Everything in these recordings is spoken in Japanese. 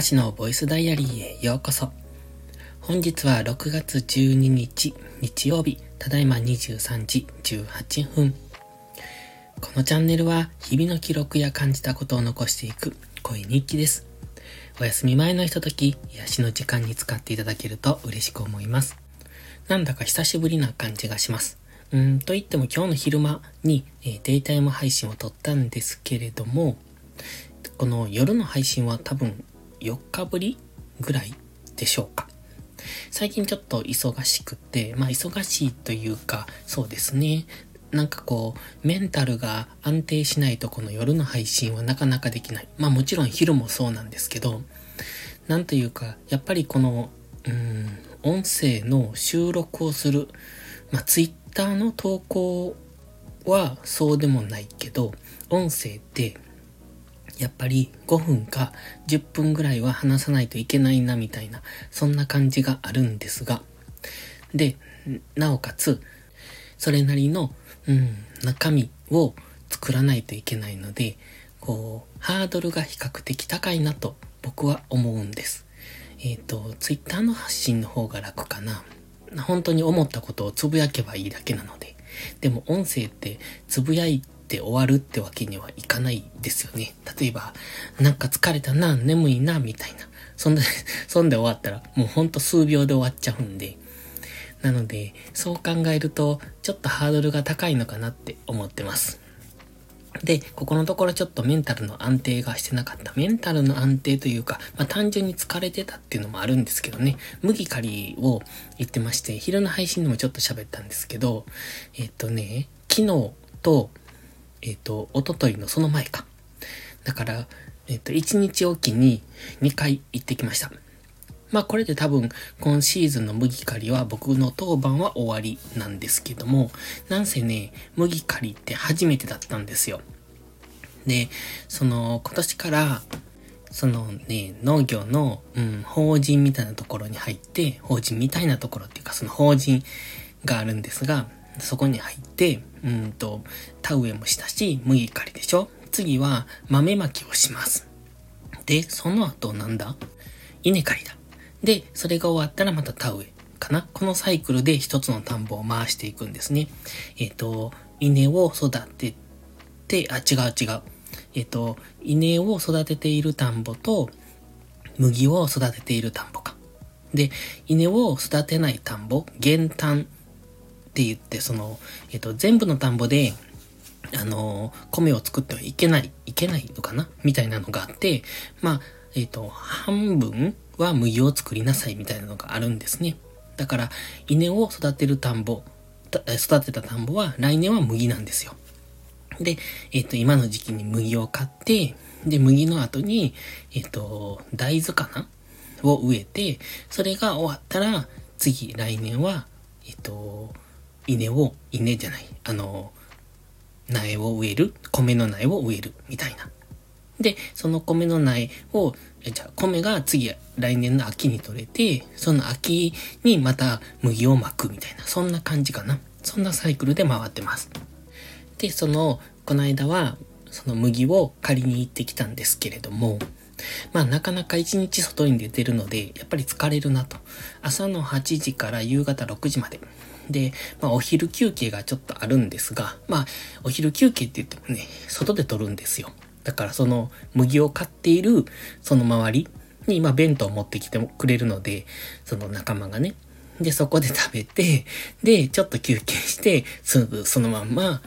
かしのボイスダイアリーへようこそ。本日は6月12日日曜日、ただいま23時18分。このチャンネルは日々の記録や感じたことを残していく声日記です。お休み前のひととき、癒しの時間に使っていただけると嬉しく思います。なんだか久しぶりな感じがします。うんと言っても今日の昼間に、えー、デイタイム配信を撮ったんですけれども、この夜の配信は多分4日ぶりぐらいでしょうか。最近ちょっと忙しくて、まあ忙しいというか、そうですね。なんかこう、メンタルが安定しないとこの夜の配信はなかなかできない。まあもちろん昼もそうなんですけど、なんというか、やっぱりこの、うん、音声の収録をする、まあツイッターの投稿はそうでもないけど、音声ってやっぱり5分か10分ぐらいは話さないといけないなみたいな、そんな感じがあるんですが、で、なおかつ、それなりの、うん、中身を作らないといけないので、こう、ハードルが比較的高いなと僕は思うんです。えっ、ー、と、ツイッターの発信の方が楽かな。本当に思ったことをつぶやけばいいだけなので。でも音声ってつぶやいて終わるってわけにはいかないですよね。例えば、なんか疲れたな、眠いな、みたいな。そんで、そんで終わったら、もうほんと数秒で終わっちゃうんで。なので、そう考えると、ちょっとハードルが高いのかなって思ってます。で、ここのところちょっとメンタルの安定がしてなかった。メンタルの安定というか、まあ単純に疲れてたっていうのもあるんですけどね、麦刈りを言ってまして、昼の配信でもちょっと喋ったんですけど、えっとね、昨日とえっ、ー、と、おとといのその前か。だから、えっ、ー、と、1日おきに2回行ってきました。まあこれで多分今シーズンの麦刈りは僕の当番は終わりなんですけども、なんせね、麦刈りって初めてだったんですよ。で、その今年から、そのね、農業の、うん、法人みたいなところに入って、法人みたいなところっていうかその法人があるんですが、そこに入って、うんと、田植えもしたし、麦刈りでしょ？次は豆まきをします。で、その後なんだ？稲刈りだ。で、それが終わったらまた田植えかな？このサイクルで一つの田んぼを回していくんですね。えっ、ー、と、稲を育てて、あ、違う違う。えっ、ー、と、稲を育てている田んぼと、麦を育てている田んぼか。で、稲を育てない田んぼ、減反って言って、その、えっ、と、全部の田んぼで、あの、米を作ってはいけない、いけないのかな？みたいなのがあって、まあ、えっ、と、半分は麦を作りなさいみたいなのがあるんですね。だから、稲を育てる田んぼ、育てた田んぼは来年は麦なんですよ。で、えっ、と、今の時期に麦を買って、で、麦の後に、えっ、と、大豆かな？を植えて、それが終わったら、次、来年は、えっ、と、稲を、稲じゃない、あの、苗を植える、米の苗を植える、みたいな。で、その米の苗を、じゃあ米が次、来年の秋に取れて、その秋にまた麦を巻くみたいな、そんな感じかな。そんなサイクルで回ってます。で、その、この間は、その麦を借りに行ってきたんですけれども、まあなかなか一日外に出てるので、やっぱり疲れるなと。朝の8時から夕方6時まで。で、まあお昼休憩がちょっとあるんですが、まあお昼休憩って言ってもね、外で取るんですよ。だからその麦を買っているその周りに、まあ弁当を持ってきてくれるので、その仲間がね。で、そこで食べて、で、ちょっと休憩して、すぐそのまんま、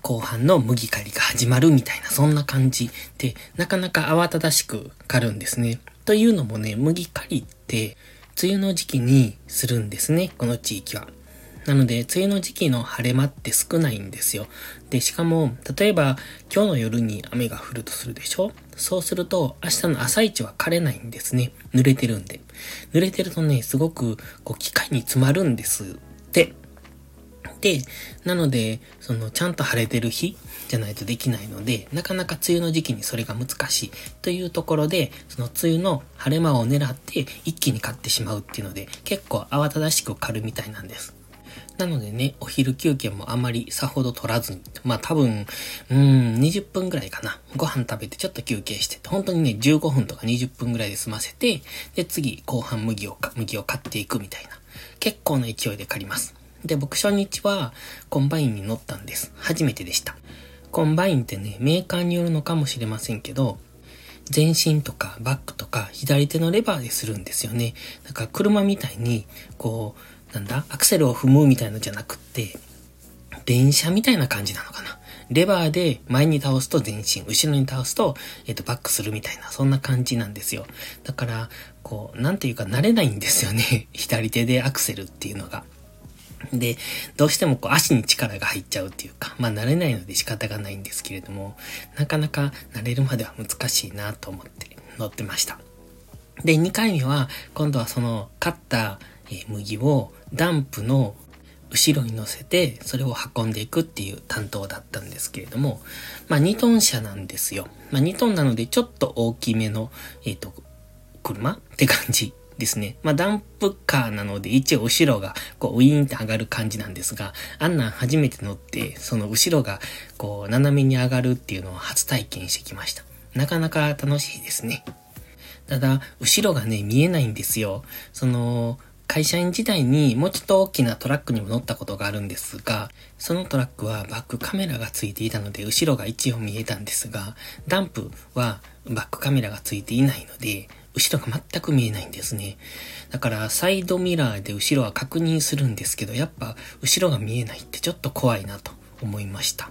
後半の麦刈りが始まるみたいな、そんな感じで、なかなか慌ただしく刈るんですね。というのもね、麦刈りって、梅雨の時期にするんですね、この地域は。なので、梅雨の時期の晴れ間って少ないんですよ。で、しかも、例えば、今日の夜に雨が降るとするでしょ？そうすると、明日の朝一は枯れないんですね。濡れてるんで。濡れてるとね、すごく、こう、機械に詰まるんですって。で、なので、その、ちゃんと晴れてる日じゃないとできないので、なかなか梅雨の時期にそれが難しいというところで、その梅雨の晴れ間を狙って一気に買ってしまうっていうので、結構慌ただしく刈るみたいなんです。なのでね、お昼休憩もあまりさほど取らずに、まあ多分、うん、20分ぐらいかな。ご飯食べてちょっと休憩して、本当にね、15分とか20分ぐらいで済ませて、で、次、後半麦をか、麦を刈っていくみたいな。結構な勢いで刈ります。で、僕初日はコンバインに乗ったんです。初めてでした。コンバインってね、メーカーによるのかもしれませんけど、前進とかバックとか左手のレバーでするんですよね。だから車みたいに、こう、なんだ、アクセルを踏むみたいのじゃなくって、電車みたいな感じなのかな？レバーで前に倒すと前進、後ろに倒すと、えっ、と、バックするみたいな、そんな感じなんですよ。だから、こう、なんていうか慣れないんですよね。左手でアクセルっていうのが。で、どうしてもこう足に力が入っちゃうっていうか、まあ慣れないので仕方がないんですけれども、なかなか慣れるまでは難しいなと思って乗ってました。で、2回目は、今度はその、買った、え麦をダンプの後ろに乗せて、それを運んでいくっていう担当だったんですけれども、まあ2トン車なんですよ。まあ2トンなのでちょっと大きめの、えっ、ー、と、車って感じですね。まあ、ダンプカーなので一応後ろがこうウィーンって上がる感じなんですが、あんなん初めて乗って、その後ろがこう斜めに上がるっていうのを初体験してきました。なかなか楽しいですね。ただ、後ろがね、見えないんですよ。その、会社員時代にもうちょっと大きなトラックにも乗ったことがあるんですが、そのトラックはバックカメラがついていたので、後ろが一応見えたんですが、ダンプはバックカメラがついていないので、後ろが全く見えないんですね。だからサイドミラーで後ろは確認するんですけど、やっぱ後ろが見えないってちょっと怖いなと思いました。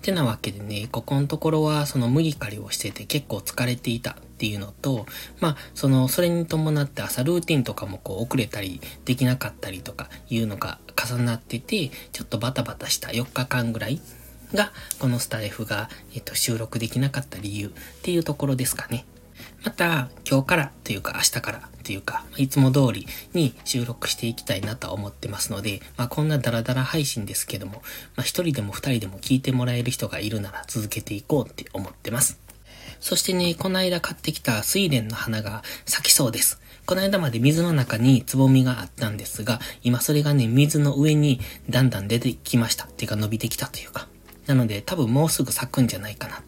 ってなわけでね、ここのところはその無理狩りをしてて結構疲れていたっていうのと、まあ、その、それに伴って朝ルーティンとかもこう遅れたりできなかったりとかいうのが重なってて、ちょっとバタバタした4日間ぐらいが、このスタイフが、えっと、収録できなかった理由っていうところですかね。また、今日からというか明日からというか、いつも通りに収録していきたいなと思ってますので、まあこんなダラダラ配信ですけども、まあ一人でも二人でも聞いてもらえる人がいるなら続けていこうって思ってます。そしてね、この間買ってきた睡蓮の花が咲きそうです。この間まで水の中につぼみがあったんですが、今それがね、水の上にだんだん出てきました。っていうか伸びてきたというか。なので多分もうすぐ咲くんじゃないかな。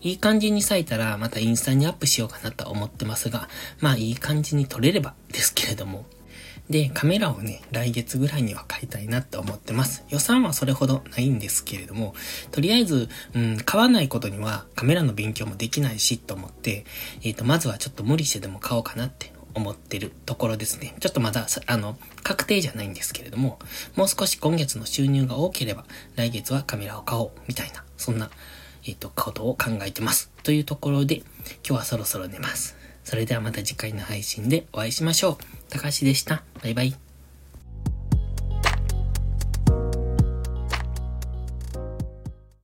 いい感じに咲いたらまたインスタにアップしようかなと思ってますが、まあいい感じに撮れればですけれども。で、カメラをね、来月ぐらいには買いたいなって思ってます。予算はそれほどないんですけれども、とりあえず、うん、買わないことにはカメラの勉強もできないしと思って、えっ、ー、と、まずはちょっと無理してでも買おうかなって思ってるところですね。ちょっとまだ、あの、確定じゃないんですけれども、もう少し今月の収入が多ければ、来月はカメラを買おう、みたいな、そんな、えっ、ー、と、ことを考えてます。というところで、今日はそろそろ寝ます。それではまた次回の配信でお会いしましょう。高橋でした。バイバイ。